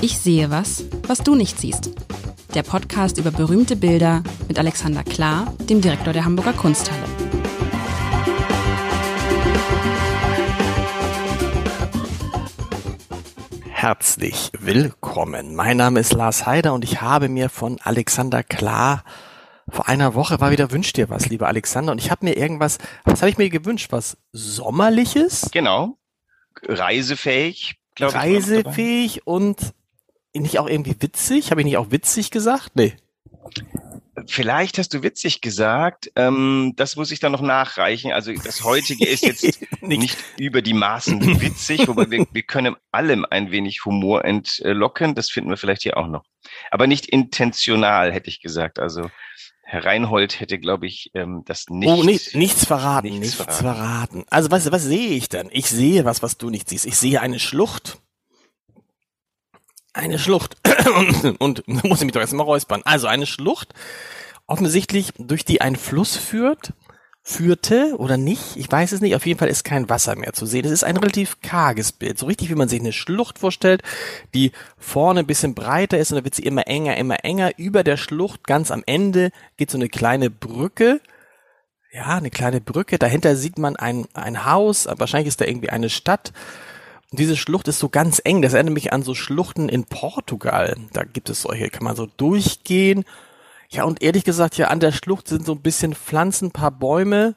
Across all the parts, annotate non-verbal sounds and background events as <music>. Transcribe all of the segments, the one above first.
Ich sehe was, was du nicht siehst. Der Podcast über berühmte Bilder mit Alexander Klar, dem Direktor der Hamburger Kunsthalle. Herzlich willkommen. Mein Name ist Lars Heider und ich habe mir von Alexander Klar vor einer Woche war wieder Wünsch dir was, lieber Alexander. Und ich habe mir irgendwas, was habe ich mir gewünscht? Was Sommerliches? Genau. Reisefähig, glaube ich. Reisefähig und nicht auch irgendwie witzig? Habe ich nicht auch witzig gesagt? Nee. Vielleicht hast du witzig gesagt. Ähm, das muss ich dann noch nachreichen. Also das heutige ist jetzt <laughs> nicht über die Maßen witzig, wobei wir, wir können allem ein wenig Humor entlocken. Das finden wir vielleicht hier auch noch. Aber nicht intentional, hätte ich gesagt. Also Herr Reinhold hätte, glaube ich, ähm, das nicht. Oh, nicht, nichts verraten, nichts, nichts verraten. verraten. Also was, was sehe ich denn? Ich sehe was, was du nicht siehst. Ich sehe eine Schlucht. Eine Schlucht. <coughs> und, und muss ich mich doch erst mal räuspern. Also eine Schlucht, offensichtlich, durch die ein Fluss führt führte oder nicht. Ich weiß es nicht. Auf jeden Fall ist kein Wasser mehr zu sehen. Es ist ein relativ karges Bild. So richtig, wie man sich eine Schlucht vorstellt, die vorne ein bisschen breiter ist und dann wird sie immer enger, immer enger. Über der Schlucht, ganz am Ende, geht so eine kleine Brücke. Ja, eine kleine Brücke. Dahinter sieht man ein, ein Haus. Wahrscheinlich ist da irgendwie eine Stadt. Und diese Schlucht ist so ganz eng. Das erinnert mich an so Schluchten in Portugal. Da gibt es solche, kann man so durchgehen ja, und ehrlich gesagt, ja, an der Schlucht sind so ein bisschen Pflanzen, paar Bäume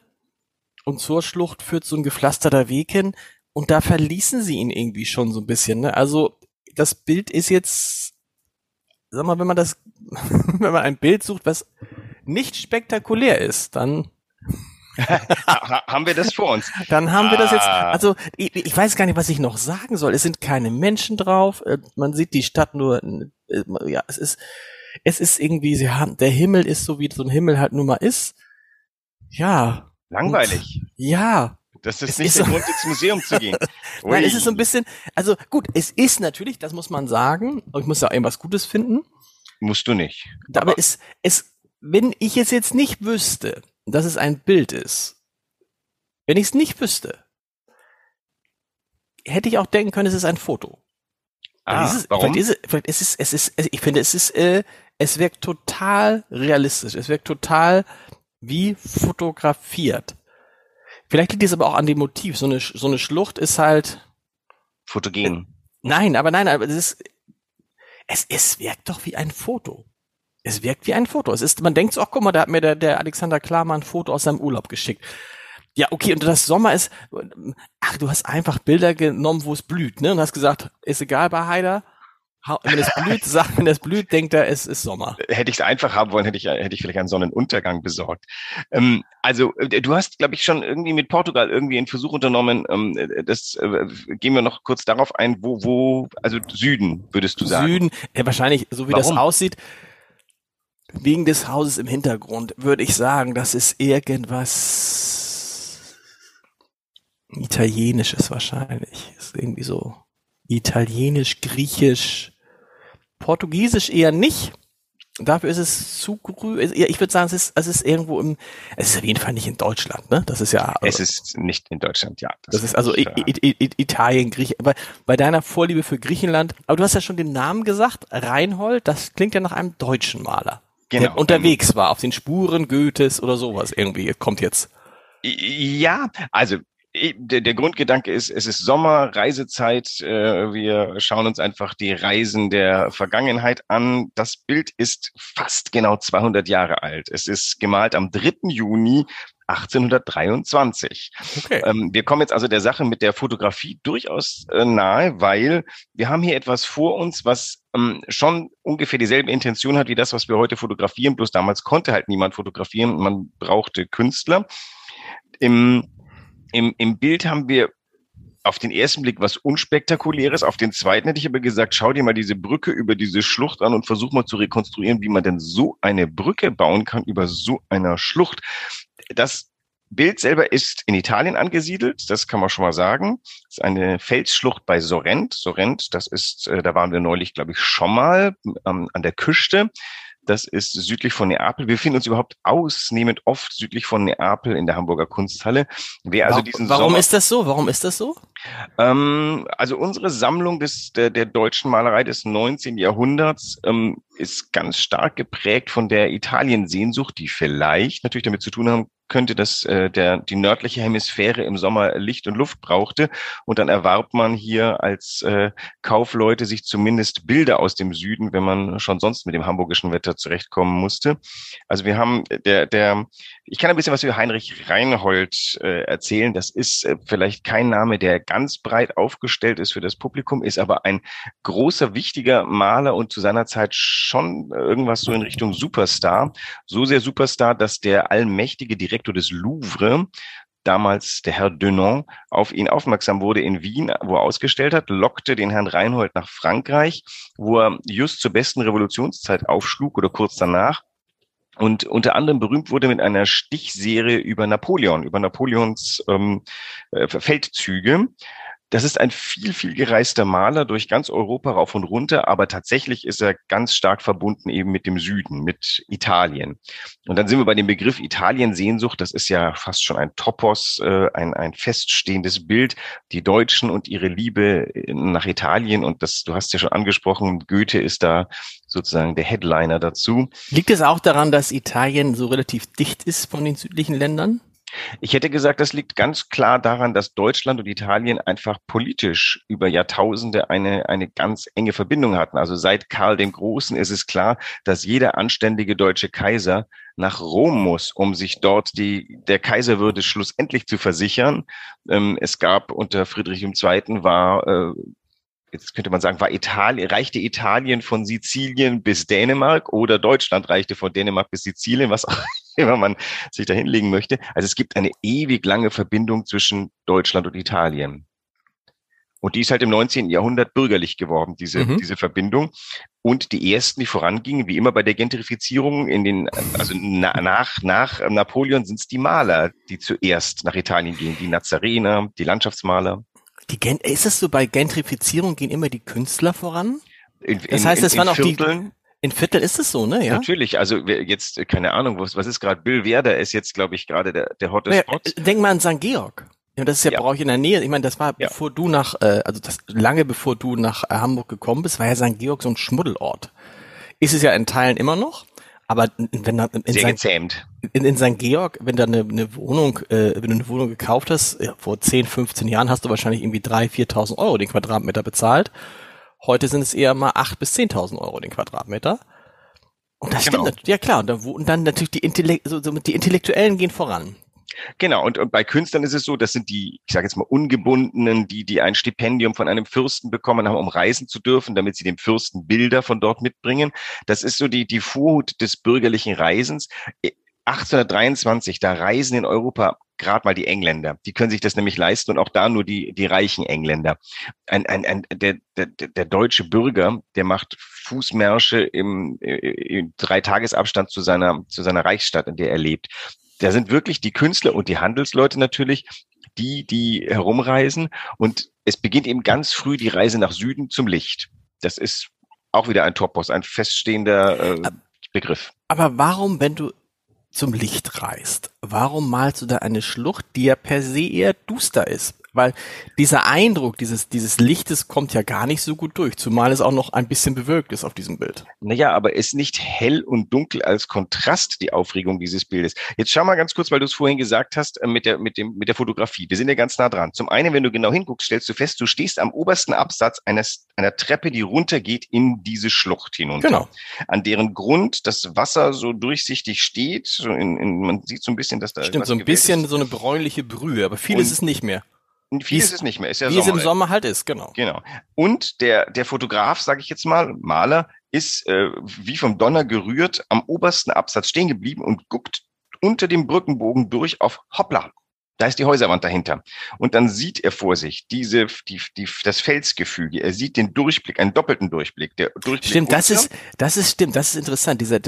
und zur Schlucht führt so ein gepflasterter Weg hin und da verließen sie ihn irgendwie schon so ein bisschen, ne? Also, das Bild ist jetzt, sag mal, wenn man das, <laughs> wenn man ein Bild sucht, was nicht spektakulär ist, dann haben wir das vor uns? Dann haben wir das jetzt. Ah. Also ich, ich, weiß gar nicht, was ich noch sagen soll. Es sind keine Menschen drauf. Äh, man sieht die Stadt nur. Äh, ja, es ist es ist irgendwie, sie haben, der Himmel ist so, wie so ein Himmel halt nun mal ist. Ja. Langweilig. Und, ja. Das ist es nicht ist der so Grund, ins Museum zu gehen. <laughs> Nein, es ist so ein bisschen, also gut, es ist natürlich, das muss man sagen, ich muss ja irgendwas Gutes finden. Musst du nicht. Aber, aber es, es, wenn ich es jetzt nicht wüsste, dass es ein Bild ist, wenn ich es nicht wüsste, hätte ich auch denken können, es ist ein Foto. Ah, ist es, warum? Vielleicht ist, es, vielleicht ist es, es ist, ich finde, es ist, äh, es wirkt total realistisch. Es wirkt total wie fotografiert. Vielleicht liegt es aber auch an dem Motiv. So eine, so eine Schlucht ist halt fotogen. Äh, nein, aber nein, aber es ist, es, es wirkt doch wie ein Foto. Es wirkt wie ein Foto. Es ist, man denkt so, ach guck mal, da hat mir der, der Alexander Klarmann ein Foto aus seinem Urlaub geschickt. Ja, okay, und das Sommer ist, ach, du hast einfach Bilder genommen, wo es blüht, ne? Und hast gesagt, ist egal bei Heider, wenn es blüht, <laughs> sagt, wenn es blüht, denkt er, es ist Sommer. Hätte ich es einfach haben wollen, hätte ich, hätte ich vielleicht einen Sonnenuntergang besorgt. Ähm, also, äh, du hast, glaube ich, schon irgendwie mit Portugal irgendwie einen Versuch unternommen. Ähm, das äh, gehen wir noch kurz darauf ein, wo, wo, also Süden, würdest du sagen? Süden, ja, wahrscheinlich, so wie Warum? das aussieht, wegen des Hauses im Hintergrund, würde ich sagen, das ist irgendwas Italienisches wahrscheinlich. Ist irgendwie so Italienisch, Griechisch, Portugiesisch eher nicht. Dafür ist es zu grün. Ich würde sagen, es ist, es ist irgendwo im, es ist auf jeden Fall nicht in Deutschland, ne? Das ist ja. Es ist nicht in Deutschland, ja. Das, das ist also I I I Italien, Griechenland. Aber bei deiner Vorliebe für Griechenland, aber du hast ja schon den Namen gesagt, Reinhold, das klingt ja nach einem deutschen Maler. Genau. Der unterwegs war, auf den Spuren Goethes oder sowas irgendwie, kommt jetzt. Ja, also der, Grundgedanke ist, es ist Sommer, Reisezeit. Äh, wir schauen uns einfach die Reisen der Vergangenheit an. Das Bild ist fast genau 200 Jahre alt. Es ist gemalt am 3. Juni 1823. Okay. Ähm, wir kommen jetzt also der Sache mit der Fotografie durchaus äh, nahe, weil wir haben hier etwas vor uns, was ähm, schon ungefähr dieselbe Intention hat wie das, was wir heute fotografieren. Bloß damals konnte halt niemand fotografieren. Man brauchte Künstler. Im im, im Bild haben wir auf den ersten Blick was Unspektakuläres. Auf den zweiten hätte ich aber gesagt, schau dir mal diese Brücke über diese Schlucht an und versuch mal zu rekonstruieren, wie man denn so eine Brücke bauen kann über so einer Schlucht. Das Bild selber ist in Italien angesiedelt, das kann man schon mal sagen. Das ist eine Felsschlucht bei Sorrent. Sorrent, das ist, äh, da waren wir neulich, glaube ich, schon mal ähm, an der Küste. Das ist südlich von Neapel. Wir befinden uns überhaupt ausnehmend oft südlich von Neapel in der Hamburger Kunsthalle. Wer also diesen Warum Sommer ist das so? Warum ist das so? Ähm, also unsere Sammlung des, der, der deutschen Malerei des 19. Jahrhunderts ähm, ist ganz stark geprägt von der Italien-Sehnsucht, die vielleicht natürlich damit zu tun haben könnte, dass äh, der, die nördliche Hemisphäre im Sommer Licht und Luft brauchte. Und dann erwarb man hier als äh, Kaufleute sich zumindest Bilder aus dem Süden, wenn man schon sonst mit dem hamburgischen Wetter zurechtkommen musste. Also wir haben der, der, ich kann ein bisschen was über Heinrich Reinhold äh, erzählen. Das ist äh, vielleicht kein Name, der ganz breit aufgestellt ist für das Publikum, ist aber ein großer, wichtiger Maler und zu seiner Zeit schon irgendwas so in Richtung Superstar. So sehr Superstar, dass der allmächtige Direktor des Louvre, damals der Herr Denon, auf ihn aufmerksam wurde in Wien, wo er ausgestellt hat, lockte den Herrn Reinhold nach Frankreich, wo er just zur besten Revolutionszeit aufschlug oder kurz danach und unter anderem berühmt wurde mit einer Stichserie über Napoleon, über Napoleons ähm, äh, Feldzüge. Das ist ein viel, viel gereister Maler durch ganz Europa rauf und runter, aber tatsächlich ist er ganz stark verbunden eben mit dem Süden, mit Italien. Und dann sind wir bei dem Begriff Italien-Sehnsucht. Das ist ja fast schon ein Topos, äh, ein, ein feststehendes Bild. Die Deutschen und ihre Liebe nach Italien. Und das, du hast ja schon angesprochen, Goethe ist da sozusagen der Headliner dazu. Liegt es auch daran, dass Italien so relativ dicht ist von den südlichen Ländern? Ich hätte gesagt, das liegt ganz klar daran, dass Deutschland und Italien einfach politisch über Jahrtausende eine, eine ganz enge Verbindung hatten. Also seit Karl dem Großen ist es klar, dass jeder anständige deutsche Kaiser nach Rom muss, um sich dort die, der Kaiserwürde schlussendlich zu versichern. Ähm, es gab unter Friedrich II. war äh, jetzt könnte man sagen, war Italien, reichte Italien von Sizilien bis Dänemark oder Deutschland reichte von Dänemark bis Sizilien, was auch <laughs> immer man sich da hinlegen möchte. Also es gibt eine ewig lange Verbindung zwischen Deutschland und Italien. Und die ist halt im 19. Jahrhundert bürgerlich geworden, diese, mhm. diese Verbindung. Und die ersten, die vorangingen, wie immer bei der Gentrifizierung in den, also na, nach, nach Napoleon sind es die Maler, die zuerst nach Italien gehen, die Nazarener, die Landschaftsmaler. Die Gen ist es so, bei Gentrifizierung gehen immer die Künstler voran? In, das heißt, es waren auch die, in Viertel ist es so, ne? Ja. Natürlich. Also jetzt keine Ahnung, was, was ist gerade Bill Werder ist jetzt, glaube ich, gerade der der hotte ja, Spot. Denk mal an St. Georg. Ja, das ist ja, ja. bei euch in der Nähe. Ich meine, das war ja. bevor du nach, äh, also das lange bevor du nach äh, Hamburg gekommen bist, war ja St. Georg so ein Schmuddelort. Ist es ja in Teilen immer noch. Aber wenn da in, Sehr St. In, in St. Georg, wenn da eine, eine Wohnung, äh, wenn du eine Wohnung gekauft hast, ja, vor 10, 15 Jahren hast du wahrscheinlich irgendwie 3.000, 4.000 Euro den Quadratmeter bezahlt. Heute sind es eher mal 8.000 bis 10.000 Euro den Quadratmeter. Und das genau. stimmt, ja klar. Und dann, und dann natürlich die, Intellekt, so, so, die Intellektuellen gehen voran. Genau, und, und bei Künstlern ist es so, das sind die, ich sage jetzt mal, Ungebundenen, die, die ein Stipendium von einem Fürsten bekommen haben, um reisen zu dürfen, damit sie dem Fürsten Bilder von dort mitbringen. Das ist so die, die Vorhut des bürgerlichen Reisens. 1823, da reisen in Europa gerade mal die Engländer. Die können sich das nämlich leisten und auch da nur die, die reichen Engländer. Ein, ein, ein, der, der, der deutsche Bürger, der macht Fußmärsche im, im Dreitagesabstand zu seiner, zu seiner Reichsstadt, in der er lebt. Da sind wirklich die Künstler und die Handelsleute natürlich, die, die herumreisen. Und es beginnt eben ganz früh die Reise nach Süden zum Licht. Das ist auch wieder ein Topos, ein feststehender äh, Begriff. Aber warum, wenn du zum Licht reist, warum malst du da eine Schlucht, die ja per se eher duster ist? Weil dieser Eindruck dieses, dieses Lichtes kommt ja gar nicht so gut durch, zumal es auch noch ein bisschen bewölkt ist auf diesem Bild. Naja, aber es ist nicht hell und dunkel als Kontrast die Aufregung dieses Bildes. Jetzt schau mal ganz kurz, weil du es vorhin gesagt hast, äh, mit der, mit dem, mit der Fotografie. Wir sind ja ganz nah dran. Zum einen, wenn du genau hinguckst, stellst du fest, du stehst am obersten Absatz eines, einer Treppe, die runtergeht in diese Schlucht hinunter. Genau. An deren Grund das Wasser so durchsichtig steht. So in, in, man sieht so ein bisschen, dass da. Stimmt, so ein bisschen ist. so eine bräunliche Brühe, aber viel und, ist es nicht mehr. Viel ist es nicht mehr. Ist ja wie Sommer. es im Sommer halt ist, genau. Genau. Und der, der Fotograf, sage ich jetzt mal, Maler, ist äh, wie vom Donner gerührt am obersten Absatz stehen geblieben und guckt unter dem Brückenbogen durch auf Hoppla. Da ist die Häuserwand dahinter. Und dann sieht er vor sich diese, die, die, das Felsgefüge. Er sieht den Durchblick, einen doppelten Durchblick. Der Durchblick stimmt, das ist, das ist, stimmt, das ist interessant. Dieser,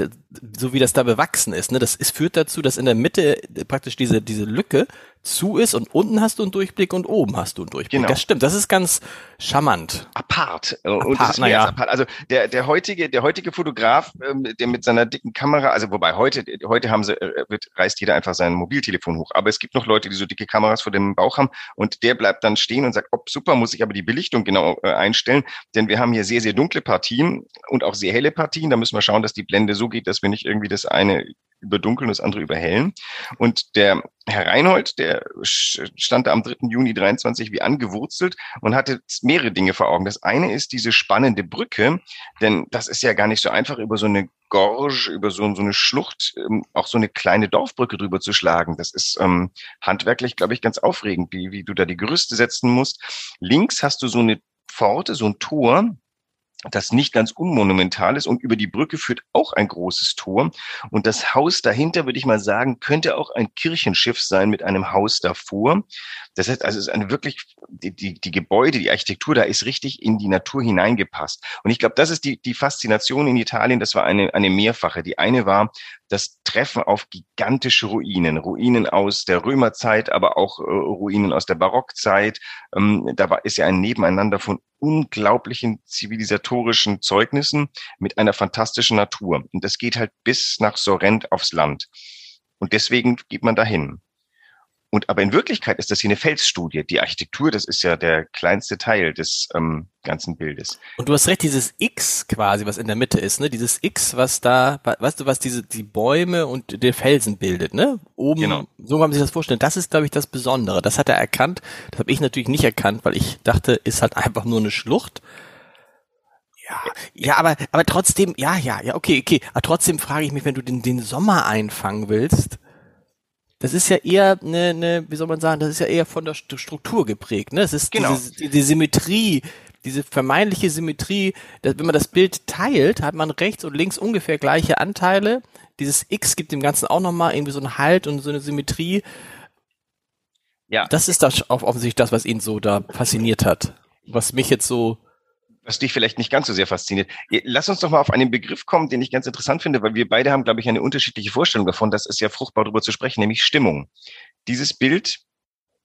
so wie das da bewachsen ist, ne, das ist, führt dazu, dass in der Mitte praktisch diese, diese Lücke zu ist und unten hast du einen Durchblick und oben hast du einen Durchblick. Genau. Das stimmt, das ist ganz charmant. Apart. apart und das ist ja. apart. Also der, der heutige, der heutige Fotograf, ähm, der mit seiner dicken Kamera, also wobei heute, heute haben sie, äh, wird, reißt jeder einfach sein Mobiltelefon hoch. Aber es gibt noch Leute, die so dicke Kameras vor dem Bauch haben und der bleibt dann stehen und sagt, oh super, muss ich aber die Belichtung genau äh, einstellen, denn wir haben hier sehr, sehr dunkle Partien und auch sehr helle Partien. Da müssen wir schauen, dass die Blende so geht, dass wir nicht irgendwie das eine überdunkeln, das andere überhellen. Und der Herr Reinhold, der stand da am 3. Juni 23 wie angewurzelt und hatte mehrere Dinge vor Augen. Das eine ist diese spannende Brücke, denn das ist ja gar nicht so einfach, über so eine Gorge, über so, so eine Schlucht, ähm, auch so eine kleine Dorfbrücke drüber zu schlagen. Das ist ähm, handwerklich, glaube ich, ganz aufregend, wie, wie du da die Gerüste setzen musst. Links hast du so eine Pforte, so ein Tor, das nicht ganz unmonumental ist und über die Brücke führt auch ein großes Tor. Und das Haus dahinter, würde ich mal sagen, könnte auch ein Kirchenschiff sein mit einem Haus davor. Das heißt, also es ist eine wirklich, die, die, die Gebäude, die Architektur da ist richtig in die Natur hineingepasst. Und ich glaube, das ist die, die Faszination in Italien. Das war eine, eine mehrfache. Die eine war das Treffen auf gigantische Ruinen. Ruinen aus der Römerzeit, aber auch äh, Ruinen aus der Barockzeit. Ähm, da war, ist ja ein Nebeneinander von unglaublichen zivilisatorischen Zeugnissen mit einer fantastischen Natur. Und das geht halt bis nach Sorrent aufs Land. Und deswegen geht man dahin. Und aber in Wirklichkeit ist das hier eine Felsstudie. Die Architektur, das ist ja der kleinste Teil des ähm, ganzen Bildes. Und du hast recht, dieses X quasi, was in der Mitte ist, ne? Dieses X, was da, weißt du, was diese die Bäume und der Felsen bildet, ne? Oben, genau. so kann man sich das vorstellen. Das ist, glaube ich, das Besondere. Das hat er erkannt. Das habe ich natürlich nicht erkannt, weil ich dachte, ist halt einfach nur eine Schlucht. Ja, ja, aber aber trotzdem, ja, ja, ja, okay, okay. Aber trotzdem frage ich mich, wenn du den den Sommer einfangen willst, das ist ja eher eine, eine, wie soll man sagen, das ist ja eher von der Struktur geprägt. Ne? Es ist genau. diese, die, die Symmetrie, diese vermeintliche Symmetrie, dass, wenn man das Bild teilt, hat man rechts und links ungefähr gleiche Anteile. Dieses X gibt dem Ganzen auch nochmal irgendwie so einen Halt und so eine Symmetrie. Ja. Das ist das offensichtlich das, was ihn so da fasziniert hat. Was mich jetzt so was dich vielleicht nicht ganz so sehr fasziniert. Lass uns doch mal auf einen Begriff kommen, den ich ganz interessant finde, weil wir beide haben, glaube ich, eine unterschiedliche Vorstellung davon. Das ist ja fruchtbar darüber zu sprechen, nämlich Stimmung. Dieses Bild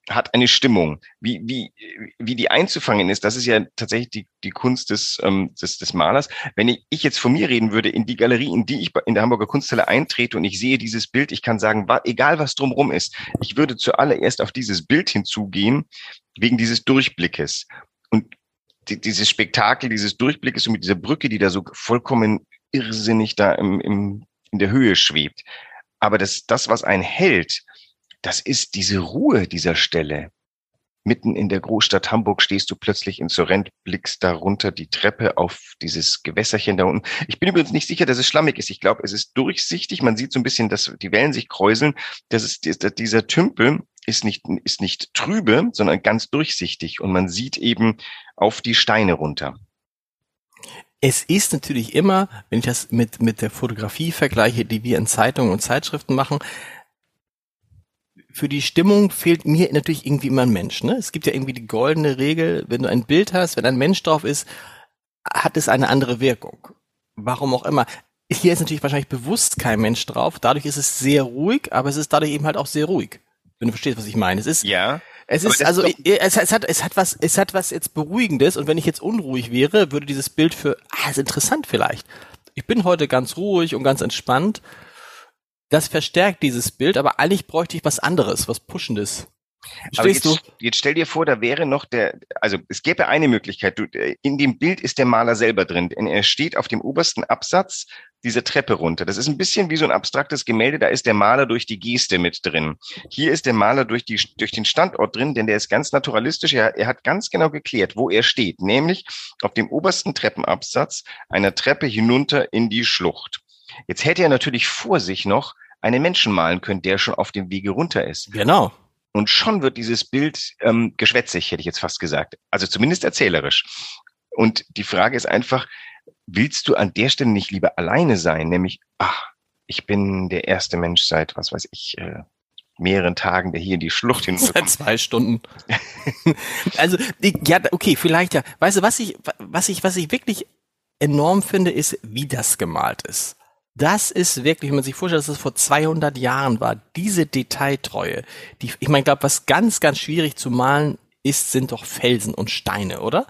hat eine Stimmung. Wie, wie, wie die einzufangen ist, das ist ja tatsächlich die, die Kunst des, ähm, des, des Malers. Wenn ich, ich jetzt von mir reden würde, in die Galerie, in die ich in der Hamburger Kunsthalle eintrete und ich sehe dieses Bild, ich kann sagen, war, egal was drumherum ist, ich würde zuallererst auf dieses Bild hinzugehen, wegen dieses Durchblickes. Und die, dieses Spektakel, dieses Durchblickes und mit dieser Brücke, die da so vollkommen irrsinnig da im, im, in der Höhe schwebt. Aber das, das, was einen hält, das ist diese Ruhe dieser Stelle. Mitten in der Großstadt Hamburg stehst du plötzlich in Sorrent, blickst darunter die Treppe auf dieses Gewässerchen da unten. Ich bin übrigens nicht sicher, dass es schlammig ist. Ich glaube, es ist durchsichtig. Man sieht so ein bisschen, dass die Wellen sich kräuseln. Das ist, dieser Tümpel ist nicht, ist nicht trübe, sondern ganz durchsichtig und man sieht eben auf die Steine runter. Es ist natürlich immer, wenn ich das mit, mit der Fotografie vergleiche, die wir in Zeitungen und Zeitschriften machen, für die Stimmung fehlt mir natürlich irgendwie immer ein Mensch. Ne? Es gibt ja irgendwie die goldene Regel, wenn du ein Bild hast, wenn ein Mensch drauf ist, hat es eine andere Wirkung. Warum auch immer. Hier ist natürlich wahrscheinlich bewusst kein Mensch drauf. Dadurch ist es sehr ruhig, aber es ist dadurch eben halt auch sehr ruhig. Wenn du verstehst, was ich meine. Es ist, ja. Es ist, also, ist es, es, hat, es hat was, es hat was jetzt Beruhigendes und wenn ich jetzt unruhig wäre, würde dieses Bild für, ah, ist interessant vielleicht. Ich bin heute ganz ruhig und ganz entspannt. Das verstärkt dieses Bild, aber eigentlich bräuchte ich was anderes, was Pushendes. Aber jetzt, du? jetzt stell dir vor, da wäre noch der, also es gäbe eine Möglichkeit. Du, äh, in dem Bild ist der Maler selber drin. Denn er steht auf dem obersten Absatz dieser Treppe runter. Das ist ein bisschen wie so ein abstraktes Gemälde. Da ist der Maler durch die Geste mit drin. Hier ist der Maler durch, die, durch den Standort drin, denn der ist ganz naturalistisch. Er, er hat ganz genau geklärt, wo er steht. Nämlich auf dem obersten Treppenabsatz einer Treppe hinunter in die Schlucht. Jetzt hätte er natürlich vor sich noch einen Menschen malen können, der schon auf dem Wege runter ist. Genau. Und schon wird dieses Bild ähm, geschwätzig, hätte ich jetzt fast gesagt. Also zumindest erzählerisch. Und die Frage ist einfach, willst du an der Stelle nicht lieber alleine sein? Nämlich, ach, ich bin der erste Mensch seit, was weiß ich, äh, mehreren Tagen, der hier in die Schlucht <laughs> hinkommt. Seit zwei Stunden. <laughs> also, ja, okay, vielleicht ja. Weißt du, was ich, was ich, was ich wirklich enorm finde, ist, wie das gemalt ist das ist wirklich, wenn man sich vorstellt, dass das vor 200 Jahren war, diese Detailtreue. Die, ich meine, glaube, was ganz, ganz schwierig zu malen ist, sind doch Felsen und Steine, oder?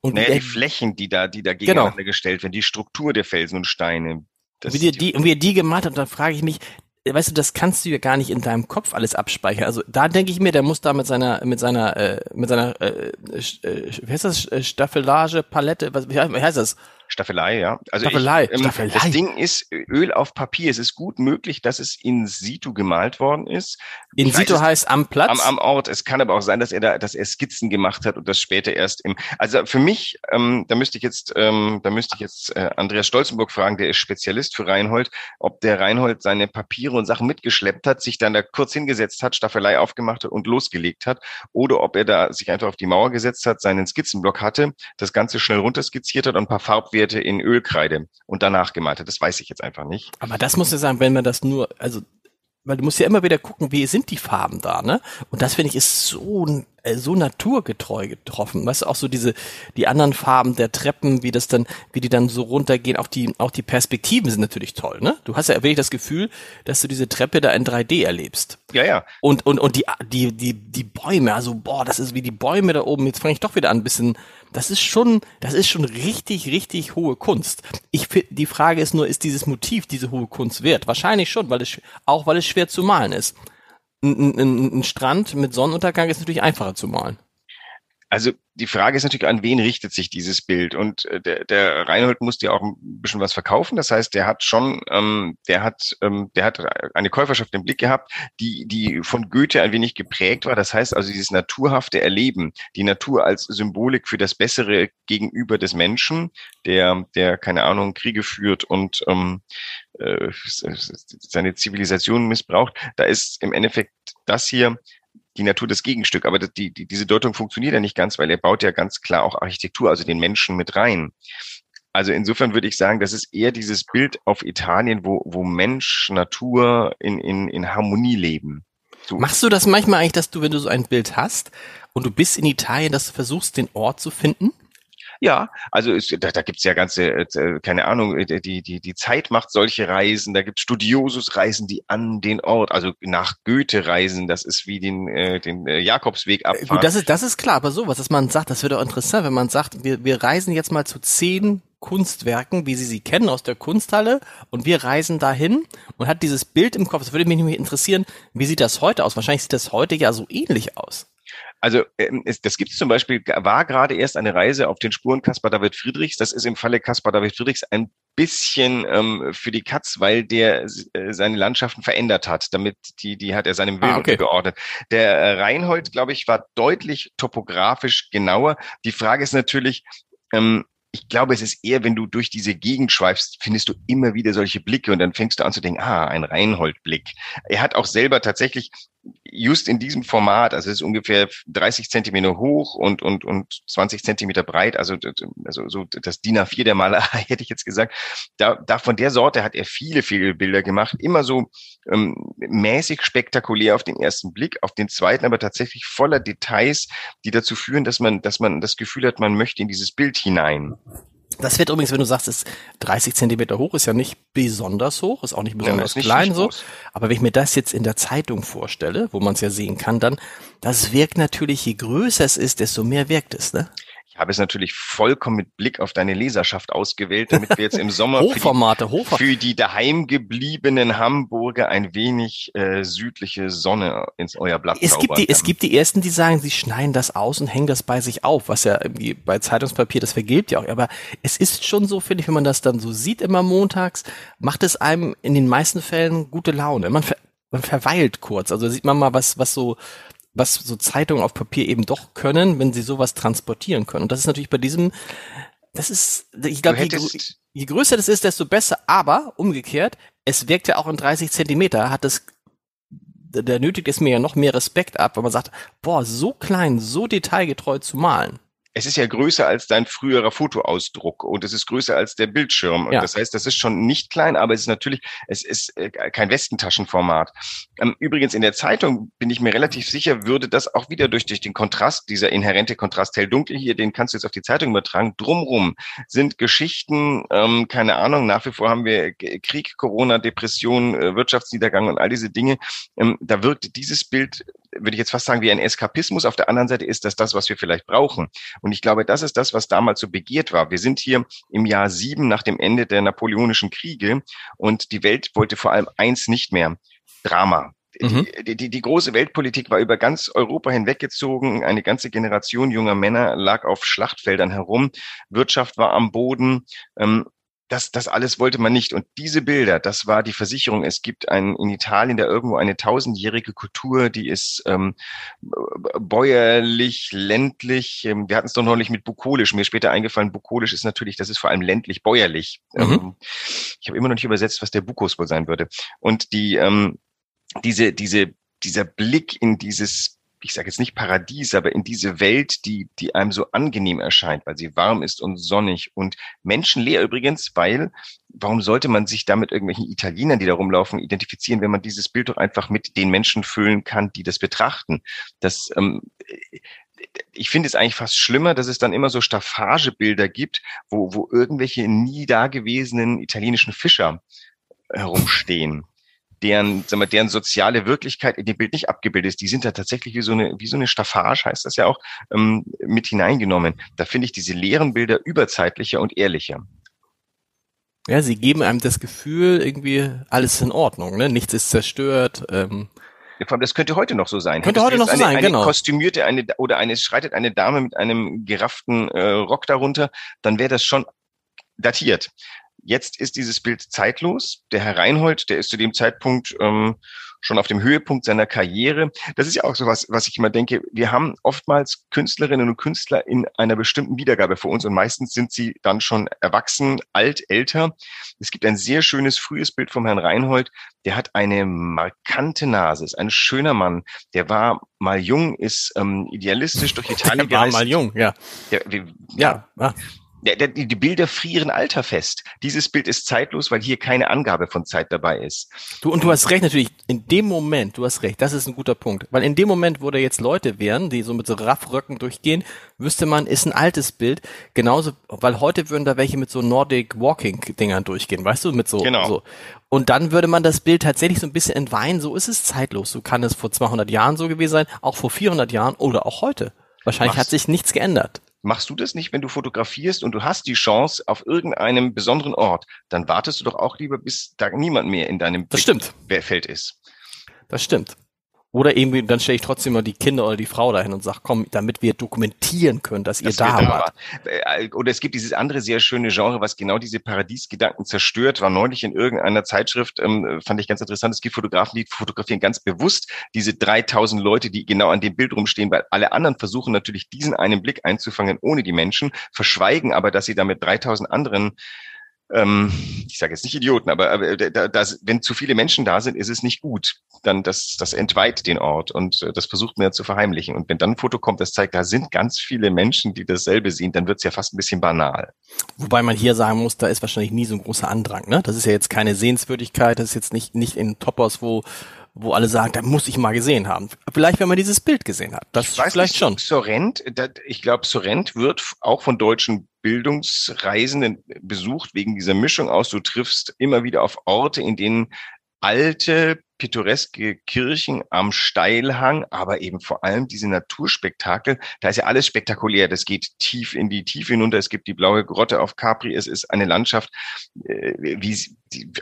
Und naja, die Flächen, die da, die da genau. gegeneinander genau. gestellt werden, die Struktur der Felsen und Steine. Das wie, die, wie er die gemalt hat, dann frage ich mich, weißt du, das kannst du ja gar nicht in deinem Kopf alles abspeichern. Also da denke ich mir, der muss da mit seiner, mit seiner, äh, mit seiner, äh, äh, wie heißt das, Staffelage, Palette, was, wie heißt das? Staffelei, ja. Also Staffelei, ich, ähm, Staffelei. Das Ding ist Öl auf Papier. Es ist gut möglich, dass es in situ gemalt worden ist. In ich situ weiß, heißt am Platz? Am, am Ort. Es kann aber auch sein, dass er da, dass er Skizzen gemacht hat und das später erst im. Also für mich, ähm, da müsste ich jetzt, ähm, da müsste ich jetzt äh, Andreas Stolzenburg fragen, der ist Spezialist für Reinhold, ob der Reinhold seine Papiere und Sachen mitgeschleppt hat, sich dann da kurz hingesetzt hat, Staffelei aufgemacht hat und losgelegt hat, oder ob er da sich einfach auf die Mauer gesetzt hat, seinen Skizzenblock hatte, das Ganze schnell runterskizziert hat und ein paar Farbwerte Werte in Ölkreide und danach gemalt hat. Das weiß ich jetzt einfach nicht. Aber das muss ja sagen, wenn man das nur, also weil du musst ja immer wieder gucken, wie sind die Farben da, ne? Und das finde ich ist so äh, so naturgetreu getroffen. Weißt du, auch so diese die anderen Farben der Treppen, wie das dann, wie die dann so runtergehen, auch die auch die Perspektiven sind natürlich toll, ne? Du hast ja wirklich das Gefühl, dass du diese Treppe da in 3D erlebst. Ja, ja. Und und und die die die die Bäume, also boah, das ist wie die Bäume da oben. Jetzt fange ich doch wieder an ein bisschen das ist schon, das ist schon richtig, richtig hohe Kunst. Ich die Frage ist nur, ist dieses Motiv diese hohe Kunst wert? Wahrscheinlich schon, weil es, auch weil es schwer zu malen ist. Ein, ein, ein Strand mit Sonnenuntergang ist natürlich einfacher zu malen. Also die Frage ist natürlich, an wen richtet sich dieses Bild? Und äh, der, der Reinhold musste ja auch ein bisschen was verkaufen. Das heißt, der hat schon, ähm, der hat, ähm, der hat eine Käuferschaft im Blick gehabt, die, die von Goethe ein wenig geprägt war. Das heißt also dieses naturhafte Erleben, die Natur als Symbolik für das bessere Gegenüber des Menschen, der, der keine Ahnung Kriege führt und ähm, äh, seine Zivilisation missbraucht. Da ist im Endeffekt das hier die Natur das Gegenstück. Aber die, die, diese Deutung funktioniert ja nicht ganz, weil er baut ja ganz klar auch Architektur, also den Menschen mit rein. Also insofern würde ich sagen, das ist eher dieses Bild auf Italien, wo, wo Mensch, Natur in, in, in Harmonie leben. So. Machst du das manchmal eigentlich, dass du, wenn du so ein Bild hast und du bist in Italien, dass du versuchst, den Ort zu finden? Ja, also es, da, da gibt's ja ganze, äh, keine Ahnung, äh, die, die, die Zeit macht solche Reisen, da gibt's Studiosus-Reisen, die an den Ort, also nach Goethe reisen, das ist wie den, äh, den äh, Jakobsweg abfahren. Gut, das ist, das ist klar, aber sowas, dass man sagt, das wird auch interessant, wenn man sagt, wir, wir reisen jetzt mal zu zehn Kunstwerken, wie Sie sie kennen aus der Kunsthalle und wir reisen dahin und hat dieses Bild im Kopf. Das würde mich nämlich interessieren, wie sieht das heute aus? Wahrscheinlich sieht das heute ja so ähnlich aus. Also ähm, es, das gibt es zum Beispiel, war gerade erst eine Reise auf den Spuren Caspar David Friedrichs. Das ist im Falle Caspar David Friedrichs ein bisschen ähm, für die Katz, weil der äh, seine Landschaften verändert hat. Damit die, die hat er seinem Bild ah, okay. geordnet. Der äh, Reinhold, glaube ich, war deutlich topografisch genauer. Die Frage ist natürlich, ähm, ich glaube, es ist eher, wenn du durch diese Gegend schweifst, findest du immer wieder solche Blicke und dann fängst du an zu denken, ah, ein Reinhold-Blick. Er hat auch selber tatsächlich just in diesem Format, also es ist ungefähr 30 Zentimeter hoch und, und, und 20 Zentimeter breit, also, also so das DIN A4 der Malerei, <laughs> hätte ich jetzt gesagt. Da, da von der Sorte hat er viele, viele Bilder gemacht, immer so ähm, mäßig spektakulär auf den ersten Blick, auf den zweiten aber tatsächlich voller Details, die dazu führen, dass man, dass man das Gefühl hat, man möchte in dieses Bild hinein. Das wird übrigens, wenn du sagst, ist 30 Zentimeter hoch, ist ja nicht besonders hoch, ist auch nicht besonders ja, nicht, klein nicht so. Aber wenn ich mir das jetzt in der Zeitung vorstelle, wo man es ja sehen kann, dann, das wirkt natürlich, je größer es ist, desto mehr wirkt es, ne? Ich habe es natürlich vollkommen mit Blick auf deine Leserschaft ausgewählt, damit wir jetzt im Sommer Hochformate, für, die, <laughs> für die daheimgebliebenen Hamburger ein wenig äh, südliche Sonne ins euer Blatt es gibt die, Es gibt die ersten, die sagen, sie schneiden das aus und hängen das bei sich auf, was ja irgendwie bei Zeitungspapier, das vergilbt ja auch. Aber es ist schon so, finde ich, wenn man das dann so sieht immer montags, macht es einem in den meisten Fällen gute Laune. Man, ver man verweilt kurz. Also sieht man mal, was, was so was so Zeitungen auf Papier eben doch können, wenn sie sowas transportieren können. Und das ist natürlich bei diesem, das ist, ich glaube, je, je, größer das ist, desto besser. Aber umgekehrt, es wirkt ja auch in 30 Zentimeter, hat es, da nötigt es mir ja noch mehr Respekt ab, wenn man sagt, boah, so klein, so detailgetreu zu malen. Es ist ja größer als dein früherer Fotoausdruck und es ist größer als der Bildschirm. Ja. Das heißt, das ist schon nicht klein, aber es ist natürlich, es ist äh, kein Westentaschenformat. Ähm, übrigens in der Zeitung bin ich mir relativ sicher, würde das auch wieder durch, durch den Kontrast, dieser inhärente Kontrast hell-dunkel hier, den kannst du jetzt auf die Zeitung übertragen. Drumrum sind Geschichten, ähm, keine Ahnung, nach wie vor haben wir Krieg, Corona, Depression, äh, Wirtschaftsniedergang und all diese Dinge. Ähm, da wirkt dieses Bild würde ich jetzt fast sagen, wie ein Eskapismus. Auf der anderen Seite ist das das, was wir vielleicht brauchen. Und ich glaube, das ist das, was damals so begehrt war. Wir sind hier im Jahr sieben nach dem Ende der napoleonischen Kriege und die Welt wollte vor allem eins nicht mehr. Drama. Mhm. Die, die, die große Weltpolitik war über ganz Europa hinweggezogen. Eine ganze Generation junger Männer lag auf Schlachtfeldern herum. Wirtschaft war am Boden. Ähm, das, das alles wollte man nicht. Und diese Bilder, das war die Versicherung. Es gibt ein, in Italien da irgendwo eine tausendjährige Kultur, die ist ähm, bäuerlich, ländlich. Ähm, wir hatten es doch neulich mit bukolisch. Mir später eingefallen, bukolisch ist natürlich, das ist vor allem ländlich, bäuerlich. Mhm. Ähm, ich habe immer noch nicht übersetzt, was der Bukos wohl sein würde. Und die, ähm, diese, diese, dieser Blick in dieses ich sage jetzt nicht Paradies, aber in diese Welt, die, die einem so angenehm erscheint, weil sie warm ist und sonnig und menschenleer übrigens, weil warum sollte man sich damit irgendwelchen Italienern, die da rumlaufen, identifizieren, wenn man dieses Bild doch einfach mit den Menschen füllen kann, die das betrachten? Das, ähm, ich finde es eigentlich fast schlimmer, dass es dann immer so Staffagebilder gibt, wo, wo irgendwelche nie dagewesenen italienischen Fischer herumstehen deren, sagen wir, deren soziale Wirklichkeit in dem Bild nicht abgebildet ist. Die sind da tatsächlich wie so eine, wie so eine Staffage, heißt das ja auch, ähm, mit hineingenommen. Da finde ich diese leeren Bilder überzeitlicher und ehrlicher. Ja, sie geben einem das Gefühl, irgendwie alles in Ordnung, ne? Nichts ist zerstört. Ähm. Das könnte heute noch so sein. Könnte heute noch so eine, sein, eine genau. Kostümierte eine oder eine schreitet eine Dame mit einem gerafften äh, Rock darunter, dann wäre das schon datiert. Jetzt ist dieses Bild zeitlos. Der Herr Reinhold, der ist zu dem Zeitpunkt ähm, schon auf dem Höhepunkt seiner Karriere. Das ist ja auch so was, was ich immer denke. Wir haben oftmals Künstlerinnen und Künstler in einer bestimmten Wiedergabe vor uns und meistens sind sie dann schon erwachsen, alt, älter. Es gibt ein sehr schönes frühes Bild vom Herrn Reinhold. Der hat eine markante Nase, ist ein schöner Mann. Der war mal jung, ist ähm, idealistisch durch Italien der war mal jung, ja. Der, ja, ja. ja die, Bilder frieren Alter fest. Dieses Bild ist zeitlos, weil hier keine Angabe von Zeit dabei ist. Du, und du hast recht, natürlich, in dem Moment, du hast recht, das ist ein guter Punkt. Weil in dem Moment, wo da jetzt Leute wären, die so mit so Raffröcken durchgehen, wüsste man, ist ein altes Bild. Genauso, weil heute würden da welche mit so Nordic Walking Dingern durchgehen, weißt du, mit so, genau. so. Und dann würde man das Bild tatsächlich so ein bisschen entweihen, so ist es zeitlos. So kann es vor 200 Jahren so gewesen sein, auch vor 400 Jahren oder auch heute. Wahrscheinlich Mach's. hat sich nichts geändert. Machst du das nicht, wenn du fotografierst und du hast die Chance auf irgendeinem besonderen Ort, dann wartest du doch auch lieber, bis da niemand mehr in deinem das stimmt. Feld ist. Das stimmt. Oder irgendwie, dann stelle ich trotzdem mal die Kinder oder die Frau dahin und sage, komm, damit wir dokumentieren können, dass, dass ihr da, da wart. Äh, oder es gibt dieses andere sehr schöne Genre, was genau diese Paradiesgedanken zerstört. War neulich in irgendeiner Zeitschrift, ähm, fand ich ganz interessant. Es gibt Fotografen, die fotografieren ganz bewusst diese 3000 Leute, die genau an dem Bild rumstehen, weil alle anderen versuchen natürlich diesen einen Blick einzufangen ohne die Menschen, verschweigen aber, dass sie damit 3000 anderen ähm, ich sage jetzt nicht Idioten, aber, aber da, das, wenn zu viele Menschen da sind, ist es nicht gut. Dann das, das entweiht den Ort und äh, das versucht man ja zu verheimlichen. Und wenn dann ein Foto kommt, das zeigt, da sind ganz viele Menschen, die dasselbe sehen, dann wird es ja fast ein bisschen banal. Wobei man hier sagen muss, da ist wahrscheinlich nie so ein großer Andrang. Ne? Das ist ja jetzt keine Sehenswürdigkeit, das ist jetzt nicht, nicht in Topos, wo wo alle sagen, da muss ich mal gesehen haben. Vielleicht, wenn man dieses Bild gesehen hat. Das ich weiß vielleicht nicht, schon. Sorrent, ich glaube, Sorrent wird auch von deutschen Bildungsreisenden besucht wegen dieser Mischung aus. Du triffst immer wieder auf Orte, in denen alte pittoreske Kirchen am Steilhang, aber eben vor allem diese Naturspektakel. Da ist ja alles spektakulär. Das geht tief in die Tiefe hinunter. Es gibt die blaue Grotte auf Capri. Es ist eine Landschaft, äh, wie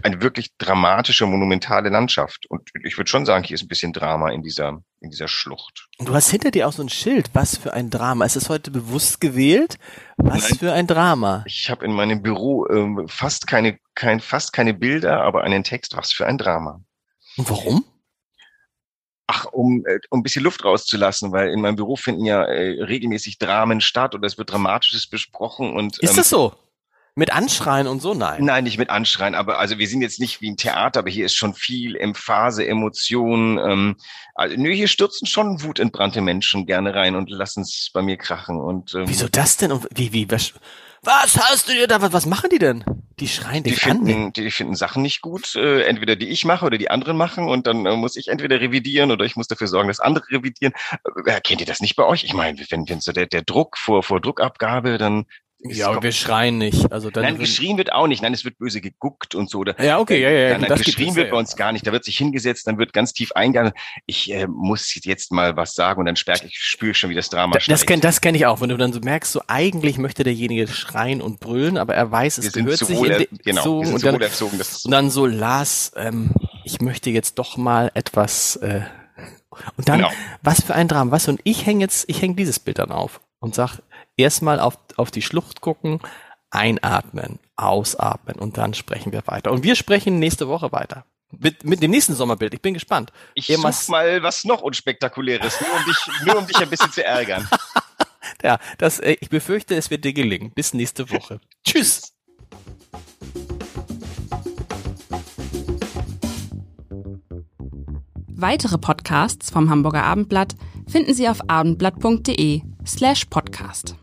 eine wirklich dramatische, monumentale Landschaft. Und ich würde schon sagen, hier ist ein bisschen Drama in dieser in dieser Schlucht. Du hast hinter dir auch so ein Schild. Was für ein Drama. Ist es heute bewusst gewählt? Was Nein, für ein Drama. Ich habe in meinem Büro äh, fast keine kein, fast keine Bilder, aber einen Text. Was für ein Drama. Und warum? Ach, um, äh, um ein bisschen Luft rauszulassen, weil in meinem Büro finden ja äh, regelmäßig Dramen statt oder es wird Dramatisches besprochen und ist ähm, das so? Mit Anschreien und so, nein. Nein, nicht mit Anschreien, aber also wir sind jetzt nicht wie ein Theater, aber hier ist schon viel Emphase, Emotion. Ähm, also, nö, hier stürzen schon wutentbrannte Menschen gerne rein und lassen es bei mir krachen. Und ähm, Wieso das denn? Und wie, wie, was, was hast du dir da? Was, was machen die denn? Die schreien die dich an. finden, die finden Sachen nicht gut, äh, entweder die ich mache oder die anderen machen und dann äh, muss ich entweder revidieren oder ich muss dafür sorgen, dass andere revidieren. Äh, kennt ihr das nicht bei euch? Ich meine, wenn, wenn so der, der Druck vor, vor Druckabgabe, dann Ja, aber wir schreien nicht. Also dann Nein, geschrien wird auch nicht. Nein, es wird böse geguckt und so. Oder, Ja, okay, ja, ja, ja, Nein, geschrien es, wird bei uns gar nicht. Da wird sich hingesetzt, dann wird ganz tief eingegangen. Ich äh, muss jetzt mal was sagen und dann sperr ich, spüre schon, wie das Drama Da- Das kenne das kenn ich auch, wenn du dann so merkst, so eigentlich möchte derjenige schreien und brüllen, aber er weiß, es wir gehört sich wohl, in genau, so wir sind und dann, erzogen. Das und dann so Lars, ähm, ich möchte jetzt doch mal etwas äh, und dann Genau. was für ein Drama, was und ich hänge jetzt, ich hänge dieses Bild dann auf und sag erstmal auf auf die Schlucht gucken, einatmen, ausatmen und dann sprechen wir weiter und wir sprechen nächste Woche weiter mit mit dem nächsten Sommerbild. Ich bin gespannt. ich irgendwas- such mal was noch unspektakuläres, nur um dich, nur um dich ein bisschen zu ärgern. <laughs> Ja, das äh, ich befürchte, es wird dir gelingen. Bis nächste Woche. Tschüss. Weitere Podcasts vom Hamburger Abendblatt finden Sie auf abendblatt.de slash podcast.